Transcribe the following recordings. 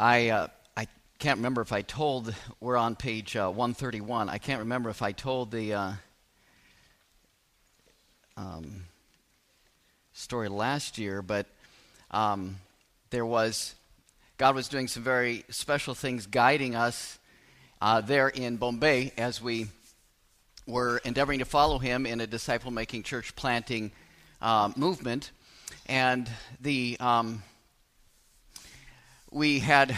I, uh, I can't remember if I told, we're on page uh, 131. I can't remember if I told the uh, um, story last year, but um, there was, God was doing some very special things guiding us uh, there in Bombay as we were endeavoring to follow Him in a disciple making church planting uh, movement. And the. Um, we had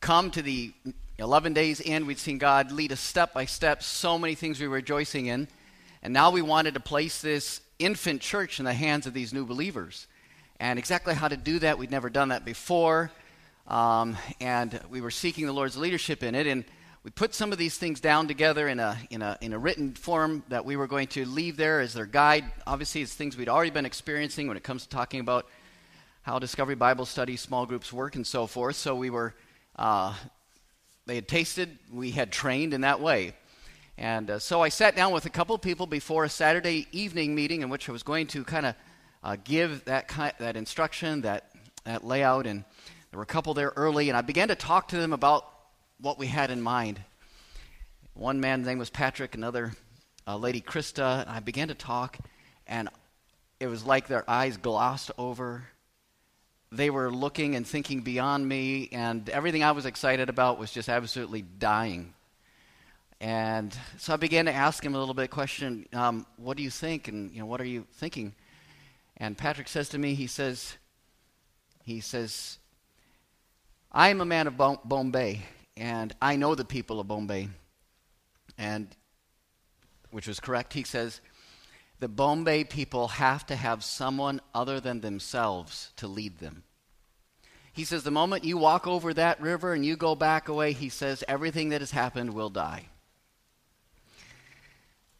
come to the 11 days in, we'd seen God lead us step by step, so many things we were rejoicing in. And now we wanted to place this infant church in the hands of these new believers. And exactly how to do that, we'd never done that before. Um, and we were seeking the Lord's leadership in it. And we put some of these things down together in a, in a, in a written form that we were going to leave there as their guide. Obviously, it's things we'd already been experiencing when it comes to talking about how Discovery Bible Study small groups work and so forth. So we were, uh, they had tasted, we had trained in that way. And uh, so I sat down with a couple people before a Saturday evening meeting in which I was going to kind of uh, give that, kind, that instruction, that, that layout. And there were a couple there early, and I began to talk to them about what we had in mind. One man's name was Patrick, another uh, lady, Krista. And I began to talk, and it was like their eyes glossed over they were looking and thinking beyond me, and everything I was excited about was just absolutely dying. And so I began to ask him a little bit question, um, what do you think? And, you know, what are you thinking? And Patrick says to me, he says, he says, I am a man of Bombay, and I know the people of Bombay. And, which was correct. He says, the Bombay people have to have someone other than themselves to lead them. He says, the moment you walk over that river and you go back away, he says, everything that has happened will die.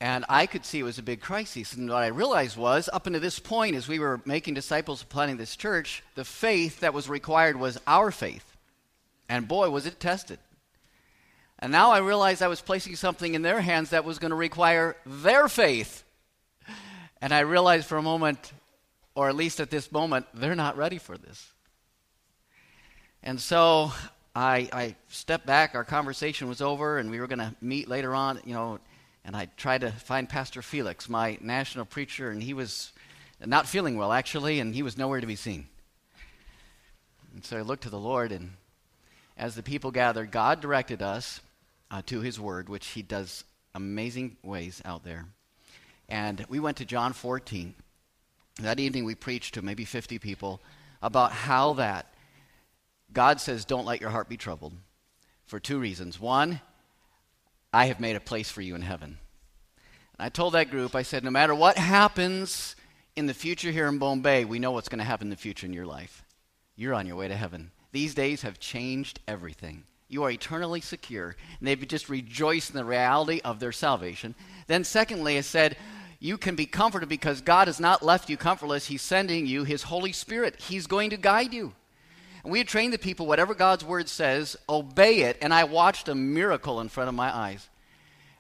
And I could see it was a big crisis. And what I realized was, up until this point, as we were making disciples and planning this church, the faith that was required was our faith. And boy, was it tested. And now I realized I was placing something in their hands that was going to require their faith. And I realized for a moment, or at least at this moment, they're not ready for this. And so I, I stepped back. Our conversation was over, and we were going to meet later on, you know. And I tried to find Pastor Felix, my national preacher, and he was not feeling well, actually, and he was nowhere to be seen. And so I looked to the Lord, and as the people gathered, God directed us uh, to His Word, which He does amazing ways out there. And we went to John 14. That evening, we preached to maybe 50 people about how that God says, Don't let your heart be troubled for two reasons. One, I have made a place for you in heaven. And I told that group, I said, No matter what happens in the future here in Bombay, we know what's going to happen in the future in your life. You're on your way to heaven. These days have changed everything. You are eternally secure. And they've just rejoiced in the reality of their salvation. Then, secondly, I said, you can be comforted because God has not left you comfortless. He's sending you His Holy Spirit. He's going to guide you. And we had trained the people, whatever God's word says, obey it. And I watched a miracle in front of my eyes.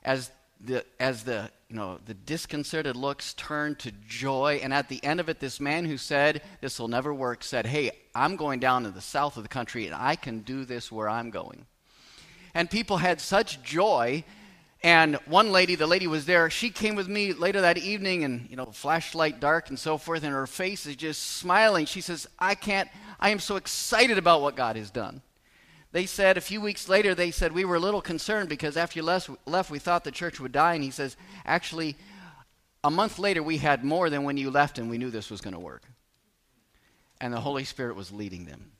As the, as the, you know, the disconcerted looks turned to joy. And at the end of it, this man who said, This will never work, said, Hey, I'm going down to the south of the country and I can do this where I'm going. And people had such joy. And one lady, the lady was there, she came with me later that evening and, you know, flashlight dark and so forth, and her face is just smiling. She says, I can't, I am so excited about what God has done. They said a few weeks later, they said, We were a little concerned because after you left, we thought the church would die. And he says, Actually, a month later, we had more than when you left, and we knew this was going to work. And the Holy Spirit was leading them.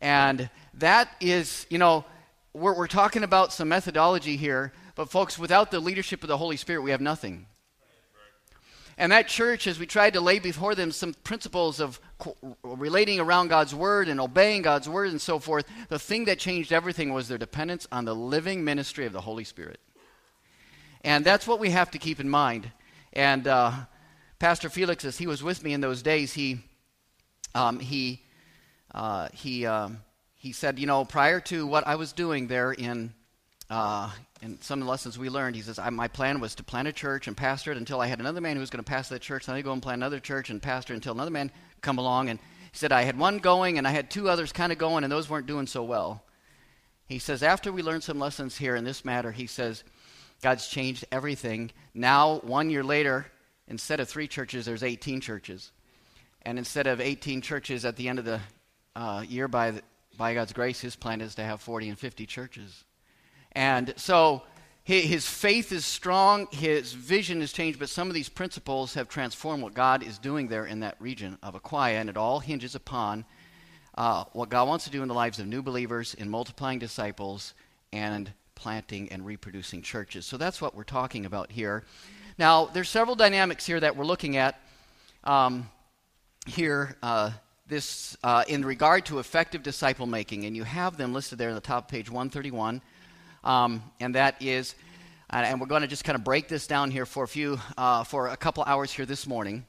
And that is, you know, we're, we're talking about some methodology here, but folks, without the leadership of the Holy Spirit, we have nothing. And that church, as we tried to lay before them some principles of relating around God's word and obeying God's word and so forth, the thing that changed everything was their dependence on the living ministry of the Holy Spirit. And that's what we have to keep in mind. And uh, Pastor Felix, as he was with me in those days, he, um, he, uh, he, um, he said, you know, prior to what I was doing there in, uh, and some of the lessons we learned, he says, my plan was to plant a church and pastor it until I had another man who was going to pastor that church. Then I go and plant another church and pastor until another man come along. And He said, I had one going and I had two others kind of going, and those weren't doing so well. He says, after we learned some lessons here in this matter, he says, God's changed everything. Now, one year later, instead of three churches, there's 18 churches. And instead of 18 churches at the end of the uh, year, by, the, by God's grace, his plan is to have 40 and 50 churches. And so his faith is strong, his vision has changed, but some of these principles have transformed what God is doing there in that region of Achaia, and it all hinges upon uh, what God wants to do in the lives of new believers, in multiplying disciples, and planting and reproducing churches. So that's what we're talking about here. Now, there's several dynamics here that we're looking at um, here. Uh, this uh, in regard to effective disciple making, and you have them listed there in the top page 131 um, and that is, and we're going to just kind of break this down here for a few, uh, for a couple hours here this morning.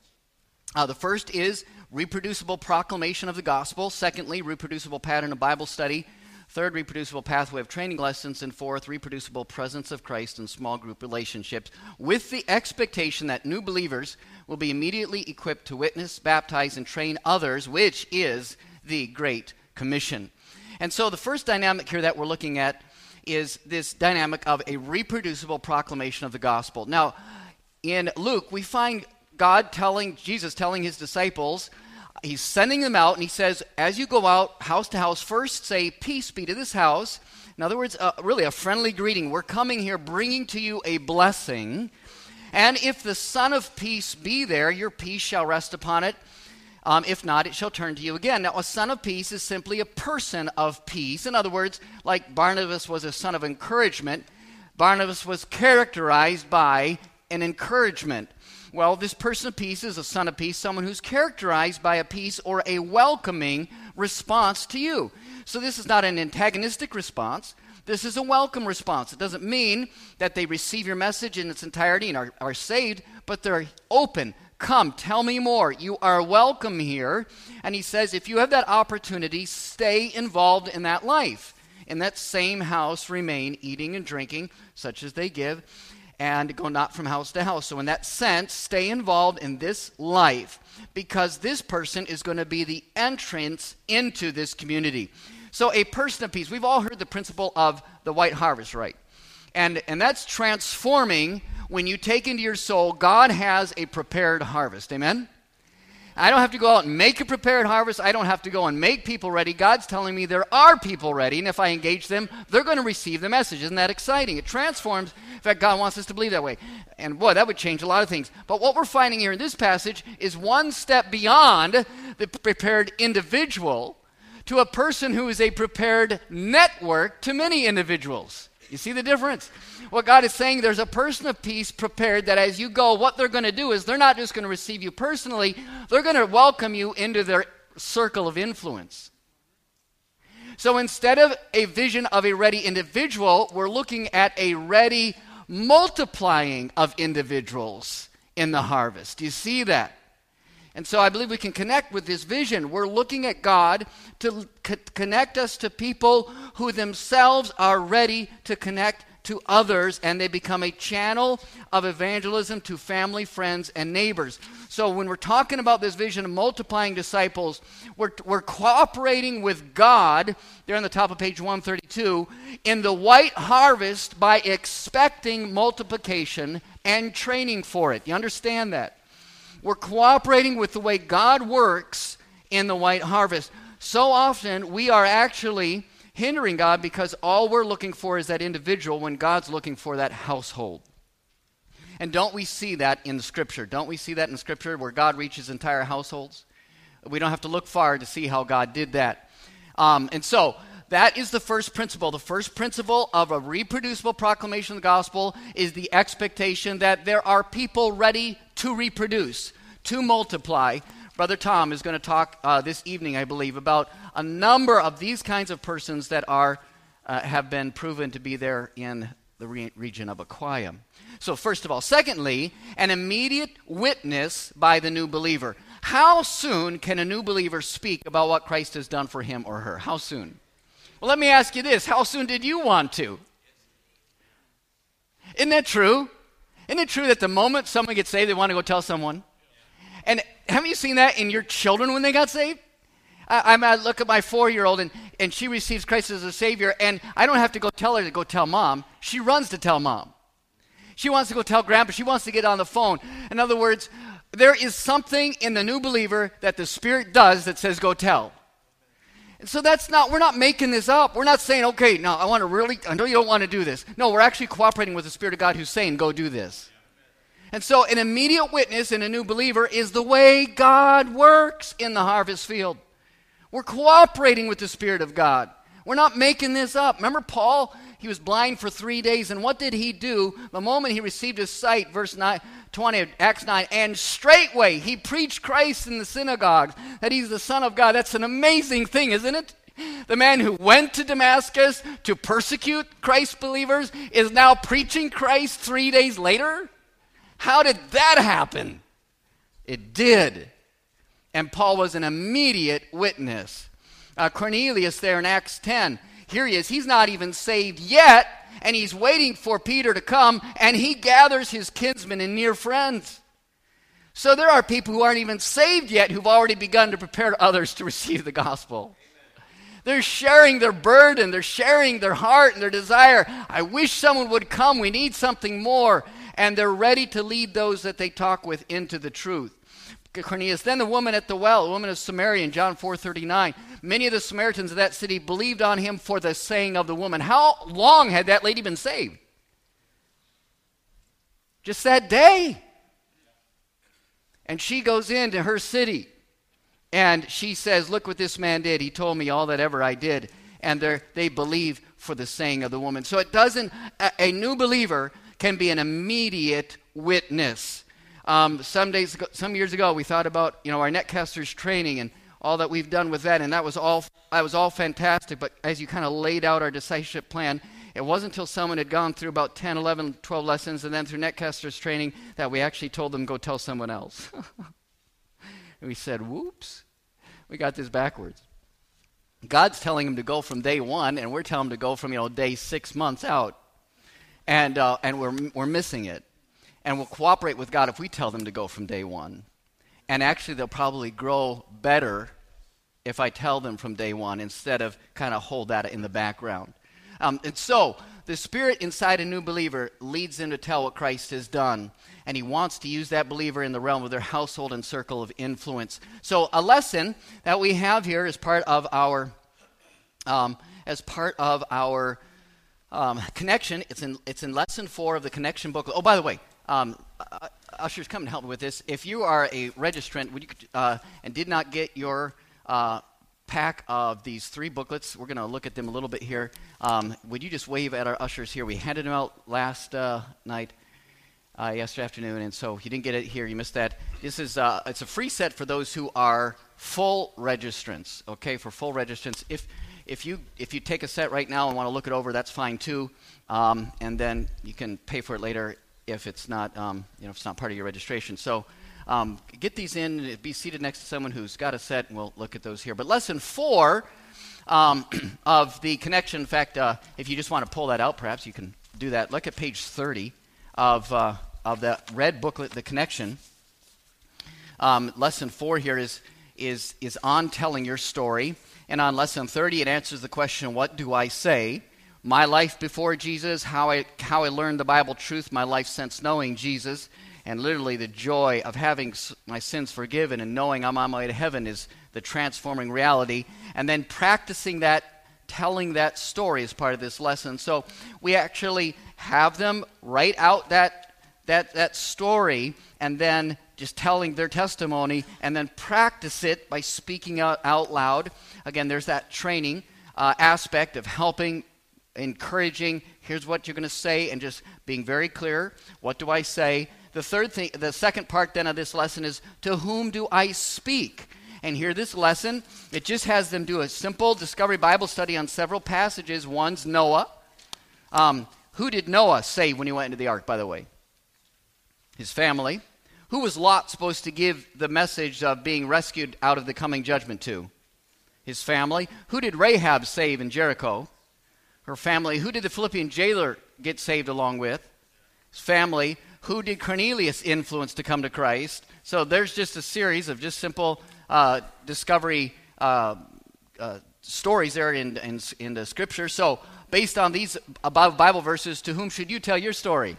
Uh, the first is reproducible proclamation of the gospel. Secondly, reproducible pattern of Bible study. Third, reproducible pathway of training lessons. And fourth, reproducible presence of Christ in small group relationships, with the expectation that new believers will be immediately equipped to witness, baptize, and train others, which is the Great Commission. And so the first dynamic here that we're looking at is this dynamic of a reproducible proclamation of the gospel. Now, in Luke, we find God telling, Jesus telling his disciples, he's sending them out, and he says, as you go out house to house, first say, Peace be to this house. In other words, uh, really a friendly greeting. We're coming here bringing to you a blessing. And if the Son of Peace be there, your peace shall rest upon it. Um, if not, it shall turn to you again. Now, a son of peace is simply a person of peace. In other words, like Barnabas was a son of encouragement, Barnabas was characterized by an encouragement. Well, this person of peace is a son of peace, someone who's characterized by a peace or a welcoming response to you. So, this is not an antagonistic response. This is a welcome response. It doesn't mean that they receive your message in its entirety and are, are saved, but they're open, Come, tell me more. You are welcome here. And he says, if you have that opportunity, stay involved in that life. In that same house, remain eating and drinking, such as they give, and go not from house to house. So, in that sense, stay involved in this life because this person is going to be the entrance into this community. So, a person of peace, we've all heard the principle of the white harvest, right? And, and that's transforming when you take into your soul, God has a prepared harvest. Amen? I don't have to go out and make a prepared harvest. I don't have to go and make people ready. God's telling me there are people ready, and if I engage them, they're going to receive the message. Isn't that exciting? It transforms. In fact, God wants us to believe that way. And boy, that would change a lot of things. But what we're finding here in this passage is one step beyond the prepared individual to a person who is a prepared network to many individuals. You see the difference? What God is saying, there's a person of peace prepared that as you go, what they're going to do is they're not just going to receive you personally, they're going to welcome you into their circle of influence. So instead of a vision of a ready individual, we're looking at a ready multiplying of individuals in the harvest. Do you see that? And so I believe we can connect with this vision. We're looking at God to co- connect us to people who themselves are ready to connect to others, and they become a channel of evangelism to family, friends, and neighbors. So when we're talking about this vision of multiplying disciples, we're, we're cooperating with God, there on the top of page 132, in the white harvest by expecting multiplication and training for it. You understand that? We're cooperating with the way God works in the white harvest. So often we are actually hindering God because all we're looking for is that individual when God's looking for that household. And don't we see that in the scripture? Don't we see that in scripture where God reaches entire households? We don't have to look far to see how God did that. Um, and so that is the first principle. The first principle of a reproducible proclamation of the gospel is the expectation that there are people ready to reproduce, to multiply. Brother Tom is going to talk uh, this evening, I believe, about a number of these kinds of persons that are, uh, have been proven to be there in the re- region of Achaia. So, first of all. Secondly, an immediate witness by the new believer. How soon can a new believer speak about what Christ has done for him or her? How soon? Well, let me ask you this how soon did you want to? Isn't that true? Isn't it true that the moment someone gets saved, they want to go tell someone? And haven't you seen that in your children when they got saved? I, I look at my four year old and, and she receives Christ as a Savior, and I don't have to go tell her to go tell mom. She runs to tell mom. She wants to go tell grandpa. She wants to get on the phone. In other words, there is something in the new believer that the Spirit does that says, go tell. So that's not, we're not making this up. We're not saying, okay, now I want to really, I know you don't want to do this. No, we're actually cooperating with the Spirit of God who's saying, go do this. And so an immediate witness in a new believer is the way God works in the harvest field. We're cooperating with the Spirit of God. We're not making this up. Remember Paul? He was blind for three days, and what did he do the moment he received his sight? Verse 9, 20, Acts 9, and straightway he preached Christ in the synagogues, that he's the Son of God. That's an amazing thing, isn't it? The man who went to Damascus to persecute Christ believers is now preaching Christ three days later? How did that happen? It did. And Paul was an immediate witness. Uh, Cornelius, there in Acts 10, here he is. He's not even saved yet, and he's waiting for Peter to come, and he gathers his kinsmen and near friends. So there are people who aren't even saved yet who've already begun to prepare others to receive the gospel. They're sharing their burden, they're sharing their heart and their desire. I wish someone would come. We need something more. And they're ready to lead those that they talk with into the truth. Cornelius. Then the woman at the well, the woman of Samaria in John 4:39. Many of the Samaritans of that city believed on him for the saying of the woman. How long had that lady been saved? Just that day. And she goes into her city and she says, Look what this man did. He told me all that ever I did. And they believe for the saying of the woman. So it doesn't, a, a new believer can be an immediate witness. Um, some days ago, some years ago, we thought about you know our netcasters training and all that we've done with that, and that was all that was all fantastic. But as you kind of laid out our discipleship plan, it wasn't until someone had gone through about 10, 11, 12 lessons, and then through netcasters training that we actually told them go tell someone else. and we said, "Whoops, we got this backwards." God's telling them to go from day one, and we're telling them to go from you know day six months out, and uh, and we're we're missing it and we'll cooperate with God if we tell them to go from day one. And actually, they'll probably grow better if I tell them from day one instead of kind of hold that in the background. Um, and so, the Spirit inside a new believer leads them to tell what Christ has done. And He wants to use that believer in the realm of their household and circle of influence. So, a lesson that we have here as part of our, um, as part of our um, connection, it's in, it's in lesson four of the connection book. Oh, by the way, um, uh, ushers, come and help me with this. If you are a registrant would you, uh, and did not get your uh, pack of these three booklets, we're going to look at them a little bit here. Um, would you just wave at our ushers here? We handed them out last uh, night. Uh, yesterday afternoon, and so if you didn't get it here, you missed that. This is uh, it's a free set for those who are full registrants. Okay, for full registrants. If if you if you take a set right now and want to look it over, that's fine too. Um, and then you can pay for it later if it's not, um, you know, if it's not part of your registration. So um, get these in, be seated next to someone who's got a set, and we'll look at those here. But lesson four um, of the connection, in fact, uh, if you just want to pull that out, perhaps you can do that. Look at page 30 of, uh, of the red booklet, The Connection. Um, lesson four here is, is, is on telling your story. And on lesson 30, it answers the question, What do I say? My life before Jesus, how I, how I learned the Bible truth, my life since knowing Jesus, and literally the joy of having my sins forgiven and knowing I'm on my way to heaven is the transforming reality. And then practicing that, telling that story as part of this lesson. So we actually have them write out that, that, that story and then just telling their testimony and then practice it by speaking out, out loud. Again, there's that training uh, aspect of helping encouraging, here's what you're going to say, and just being very clear. What do I say? The third thing, the second part then of this lesson is to whom do I speak? And here, this lesson, it just has them do a simple discovery Bible study on several passages. One's Noah. Um, who did Noah save when he went into the ark, by the way? His family. Who was Lot supposed to give the message of being rescued out of the coming judgment to? His family. Who did Rahab save in Jericho? Her family. Who did the Philippian jailer get saved along with? His family. Who did Cornelius influence to come to Christ? So there's just a series of just simple uh, discovery uh, uh, stories there in, in, in the scripture. So, based on these above Bible verses, to whom should you tell your story?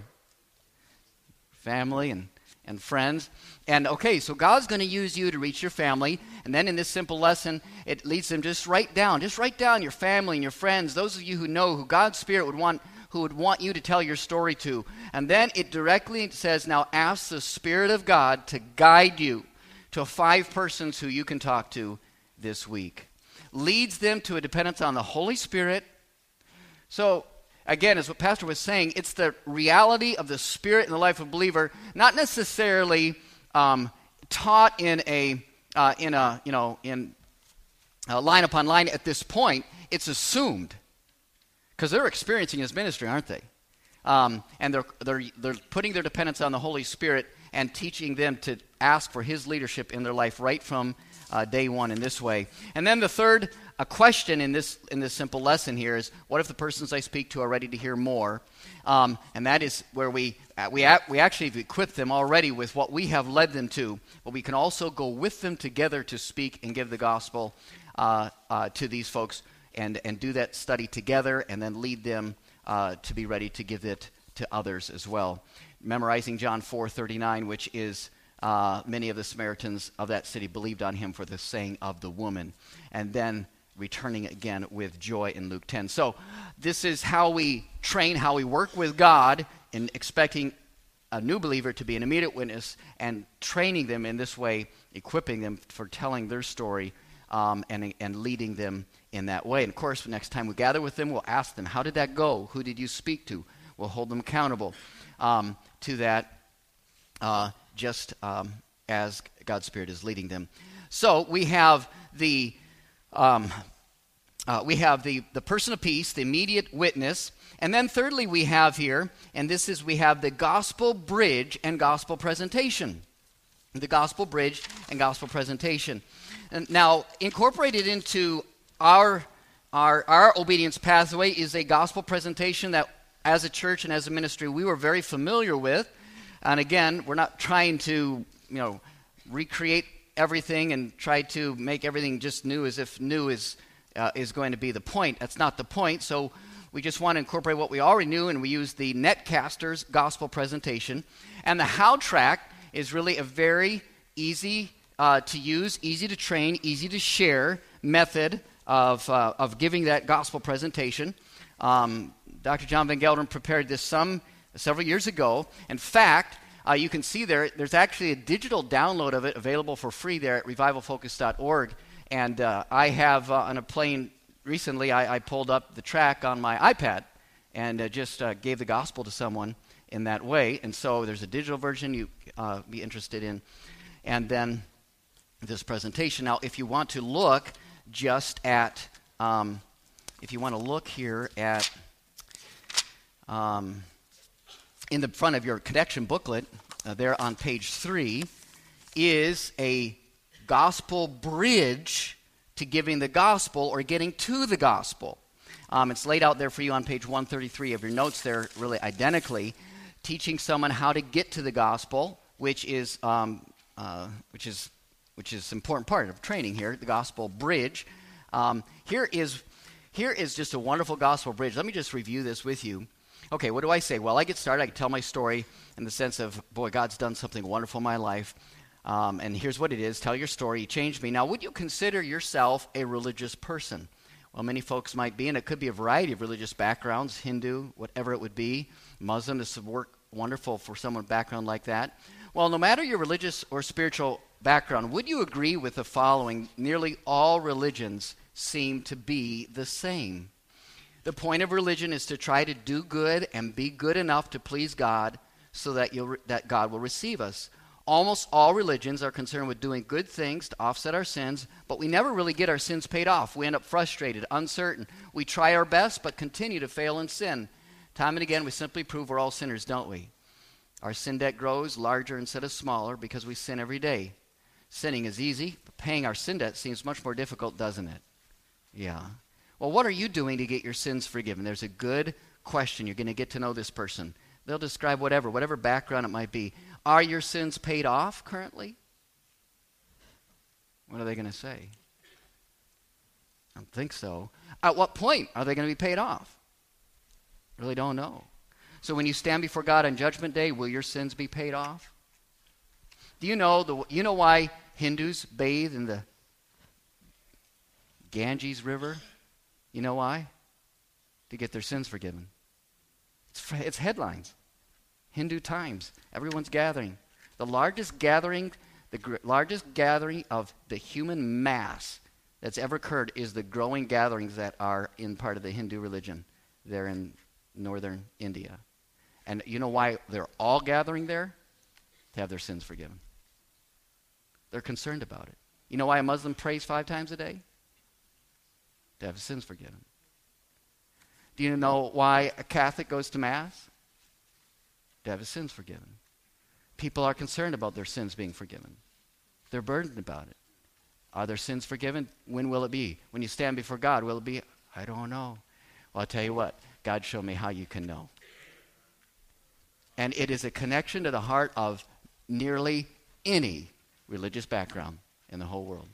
Family and, and friends. And okay, so God's going to use you to reach your family. And then in this simple lesson, it leads them just write down, just write down your family and your friends, those of you who know who God's Spirit would want who would want you to tell your story to. And then it directly says, now ask the Spirit of God to guide you to five persons who you can talk to this week. Leads them to a dependence on the Holy Spirit. So, again, as what Pastor was saying, it's the reality of the Spirit in the life of a believer, not necessarily um, taught in a, uh, in a, you know, in uh, line upon line at this point. It's assumed because they're experiencing his ministry, aren't they? Um, and they're, they're, they're putting their dependence on the Holy Spirit and teaching them to ask for his leadership in their life right from uh, day one in this way. And then the third a question in this, in this simple lesson here is what if the persons I speak to are ready to hear more? Um, and that is where we, uh, we, a- we actually have equipped them already with what we have led them to, but we can also go with them together to speak and give the gospel uh, uh to these folks and, and do that study together and then lead them uh, to be ready to give it to others as well. Memorizing John 4:39, which is uh, many of the Samaritans of that city believed on him for the saying of the woman, and then returning again with joy in Luke 10. So, this is how we train, how we work with God in expecting a new believer to be an immediate witness and training them in this way, equipping them for telling their story um, and, and leading them in that way. And of course, next time we gather with them, we'll ask them, How did that go? Who did you speak to? We'll hold them accountable um, to that uh, just um, as God's Spirit is leading them. So we have the. Um, uh, we have the, the person of peace, the immediate witness. And then, thirdly, we have here, and this is we have the gospel bridge and gospel presentation. The gospel bridge and gospel presentation. And now, incorporated into our, our, our obedience pathway is a gospel presentation that, as a church and as a ministry, we were very familiar with. And again, we're not trying to, you know, recreate everything and try to make everything just new as if new is, uh, is going to be the point. That's not the point. So we just want to incorporate what we already knew, and we use the Netcasters gospel presentation. And the How track is really a very easy uh, to use, easy to train, easy to share method of, uh, of giving that gospel presentation. Um, Dr. John Van Gelderen prepared this some several years ago. In fact, uh, you can see there, there's actually a digital download of it available for free there at revivalfocus.org. And uh, I have uh, on a plane recently, I, I, pulled up the track on my iPad and uh, just uh, gave the gospel to someone in that way. And so there's a digital version you uh, be interested in. And then this presentation. Now, if you want to look just at, um, if you want to look here at, um, in the front of your connection booklet, uh, there on page three, is a gospel bridge to giving the gospel or getting to the gospel. Um, it's laid out there for you on page 133 of your notes there, really identically, teaching someone how to get to the gospel, which is, um, uh, which is which is an important part of training here, the gospel bridge. Um, here is here is just a wonderful gospel bridge. Let me just review this with you. Okay, what do I say? Well, I get started. I can tell my story in the sense of, boy, God's done something wonderful in my life. Um, and here's what it is tell your story. He changed me. Now, would you consider yourself a religious person? Well, many folks might be, and it could be a variety of religious backgrounds Hindu, whatever it would be. Muslim, this would work wonderful for someone background like that. Well, no matter your religious or spiritual background, would you agree with the following? Nearly all religions seem to be the same. The point of religion is to try to do good and be good enough to please God so that, you'll, that God will receive us. Almost all religions are concerned with doing good things to offset our sins, but we never really get our sins paid off. We end up frustrated, uncertain. We try our best, but continue to fail in sin. Time and again, we simply prove we're all sinners, don't we? Our sin debt grows larger instead of smaller because we sin every day. Sinning is easy, but paying our sin debt seems much more difficult, doesn't it? Yeah. Well, what are you doing to get your sins forgiven? There's a good question. You're going to get to know this person. They'll describe whatever, whatever background it might be. Are your sins paid off currently? What are they going to say? I don't think so. At what point are they going to be paid off? Really don't know. So when you stand before God on Judgment Day, will your sins be paid off? Do you know the you know why Hindus bathe in the Ganges River? You know why? To get their sins forgiven. It's, it's headlines. Hindu Times. Everyone's gathering. The largest gathering, the gr- largest gathering of the human mass that's ever occurred is the growing gatherings that are in part of the Hindu religion there in northern India. And you know why they're all gathering there? To have their sins forgiven. They're concerned about it. You know why a Muslim prays five times a day? To have his sins forgiven. Do you know why a Catholic goes to Mass? To have his sins forgiven. People are concerned about their sins being forgiven. They're burdened about it. Are their sins forgiven? When will it be? When you stand before God, will it be? I don't know. Well, I'll tell you what, God showed me how you can know. And it is a connection to the heart of nearly any religious background in the whole world.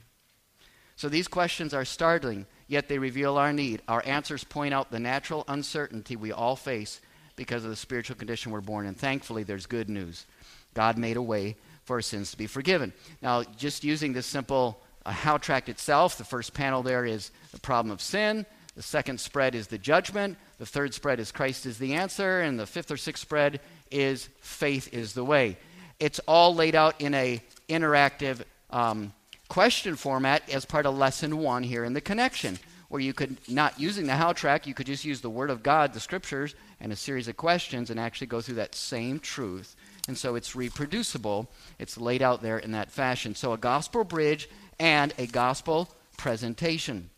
So these questions are startling, yet they reveal our need. Our answers point out the natural uncertainty we all face because of the spiritual condition we're born in. Thankfully, there's good news. God made a way for our sins to be forgiven. Now, just using this simple uh, how tract itself, the first panel there is the problem of sin. The second spread is the judgment. The third spread is Christ is the answer. And the fifth or sixth spread is faith is the way. It's all laid out in a interactive um, question format as part of lesson one here in the connection, where you could, not using the how track, you could just use the Word of God, the Scriptures, and a series of questions and actually go through that same truth. And so it's reproducible. It's laid out there in that fashion. So a gospel bridge and a gospel presentation.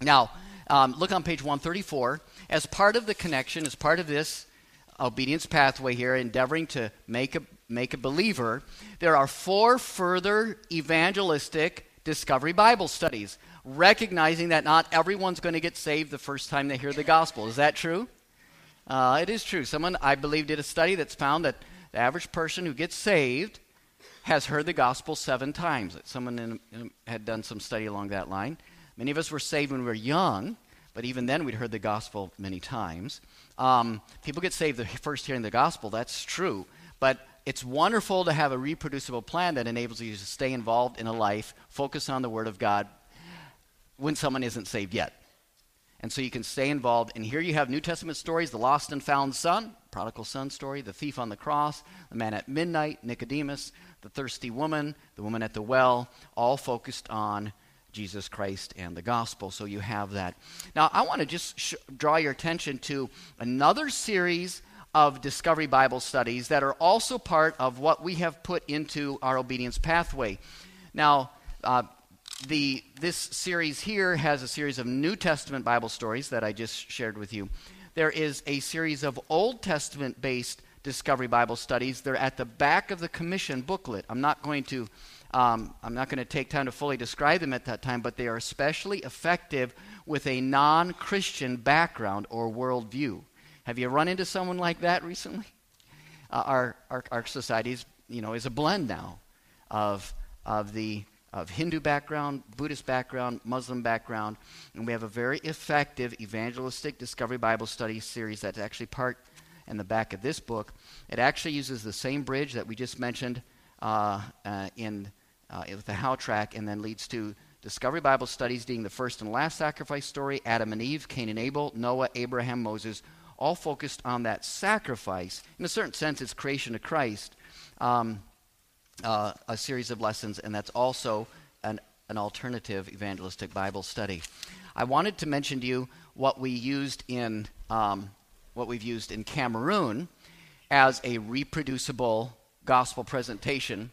Now, um, look on page 134. As part of the connection, as part of this obedience pathway here, endeavoring to make a, make a believer, there are four further evangelistic discovery Bible studies, recognizing that not everyone's going to get saved the first time they hear the gospel. Is that true? Uh, it is true. Someone, I believe, did a study that's found that the average person who gets saved has heard the gospel seven times. Someone in, in, had done some study along that line. Many of us were saved when we were young, but even then we'd heard the gospel many times. Um, people get saved the first hearing the gospel, that's true. But it's wonderful to have a reproducible plan that enables you to stay involved in a life, focus on the Word of God when someone isn't saved yet. And so you can stay involved. And here you have New Testament stories the lost and found son, prodigal son story, the thief on the cross, the man at midnight, Nicodemus, the thirsty woman, the woman at the well, all focused on Jesus Christ and the gospel. So you have that. Now, I want to just sh- draw your attention to another series of Discovery Bible studies that are also part of what we have put into our obedience pathway. Now, uh, the, this series here has a series of New Testament Bible stories that I just shared with you. There is a series of Old Testament based Discovery Bible studies. They're at the back of the commission booklet. I'm not going to um, I'm not going to take time to fully describe them at that time, but they are especially effective with a non Christian background or worldview. Have you run into someone like that recently? Uh, our, our, our society is, you know, is a blend now of, of the of Hindu background, Buddhist background, Muslim background, and we have a very effective evangelistic discovery Bible study series that's actually part in the back of this book. It actually uses the same bridge that we just mentioned uh, uh, in uh, with the how track, and then leads to Discovery Bible Studies being the first and last sacrifice story, Adam and Eve, Cain and Abel, Noah, Abraham, Moses, all focused on that sacrifice. In a certain sense, it's creation of Christ. Um, uh, a series of lessons, and that's also an, an alternative evangelistic Bible study. I wanted to mention to you what we used in um, what we've used in Cameroon as a reproducible gospel presentation.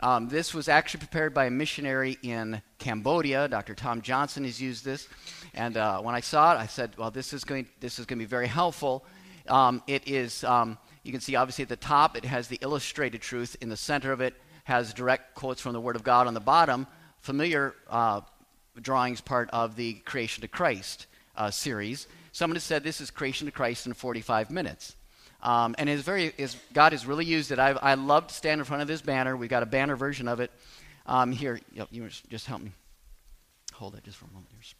Um, this was actually prepared by a missionary in Cambodia. Dr. Tom Johnson has used this, and uh, when I saw it, I said, "Well, this is going this is going to be very helpful." Um, it is. Um, you can see obviously at the top it has the illustrated truth. In the center of it has direct quotes from the Word of God. On the bottom, familiar uh, drawings part of the Creation to Christ uh, series. Someone has said this is Creation to Christ in 45 minutes. Um, and it's very, it's, God has really used it. I've, I love to stand in front of this banner. We've got a banner version of it. Um, here, you, you just help me hold it just for a moment. Just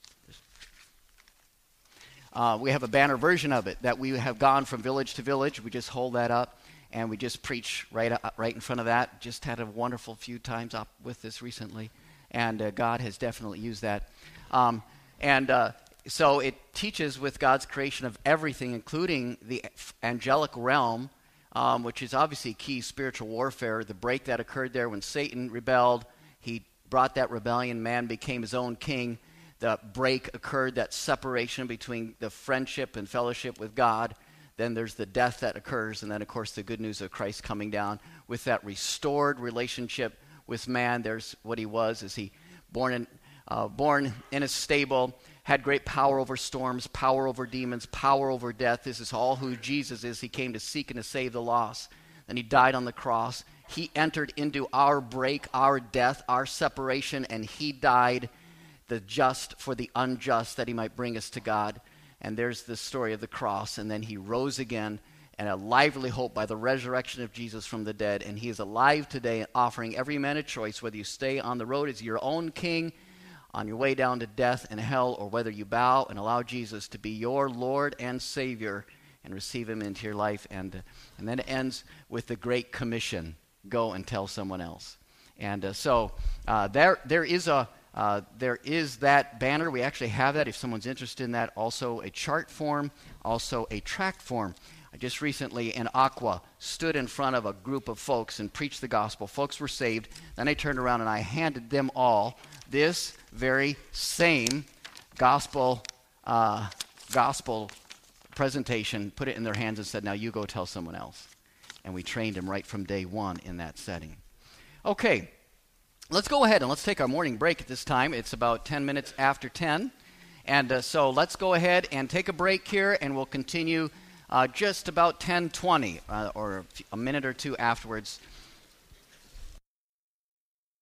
uh, we have a banner version of it that we have gone from village to village. We just hold that up and we just preach right, uh, right in front of that. Just had a wonderful few times up with this recently, and uh, God has definitely used that. Um, and uh, so it teaches with God's creation of everything, including the angelic realm, um, which is obviously key spiritual warfare. The break that occurred there when Satan rebelled, he brought that rebellion. Man became his own king. The break occurred, that separation between the friendship and fellowship with God then there's the death that occurs, and then, of course, the good news of Christ coming down with that restored relationship with man. There's what he was. Is he born in, uh, born in a stable, had great power over storms, power over demons, power over death. This is all who Jesus is. He came to seek and to save the lost. Then he died on the cross. He entered into our break, our death, our separation, and he died the just for the unjust that he might bring us to God. And there's the story of the cross. And then he rose again and a lively hope by the resurrection of Jesus from the dead. And he is alive today, offering every man a choice whether you stay on the road as your own king on your way down to death and hell, or whether you bow and allow Jesus to be your Lord and Savior and receive him into your life. And, and then it ends with the Great Commission go and tell someone else. And uh, so uh, there, there is a uh, there is that banner. We actually have that if someone's interested in that. Also, a chart form, also a tract form. I just recently in Aqua stood in front of a group of folks and preached the gospel. Folks were saved. Then I turned around and I handed them all this very same gospel uh, gospel presentation, put it in their hands, and said, "Now you go tell someone else." And we trained them right from day one in that setting. Okay, let's go ahead and let's take our morning break at this time. It's about 10 minutes after 10. And uh, so let's go ahead and take a break here, and we'll continue uh, just about 10:20 uh, or a minute or two afterwards.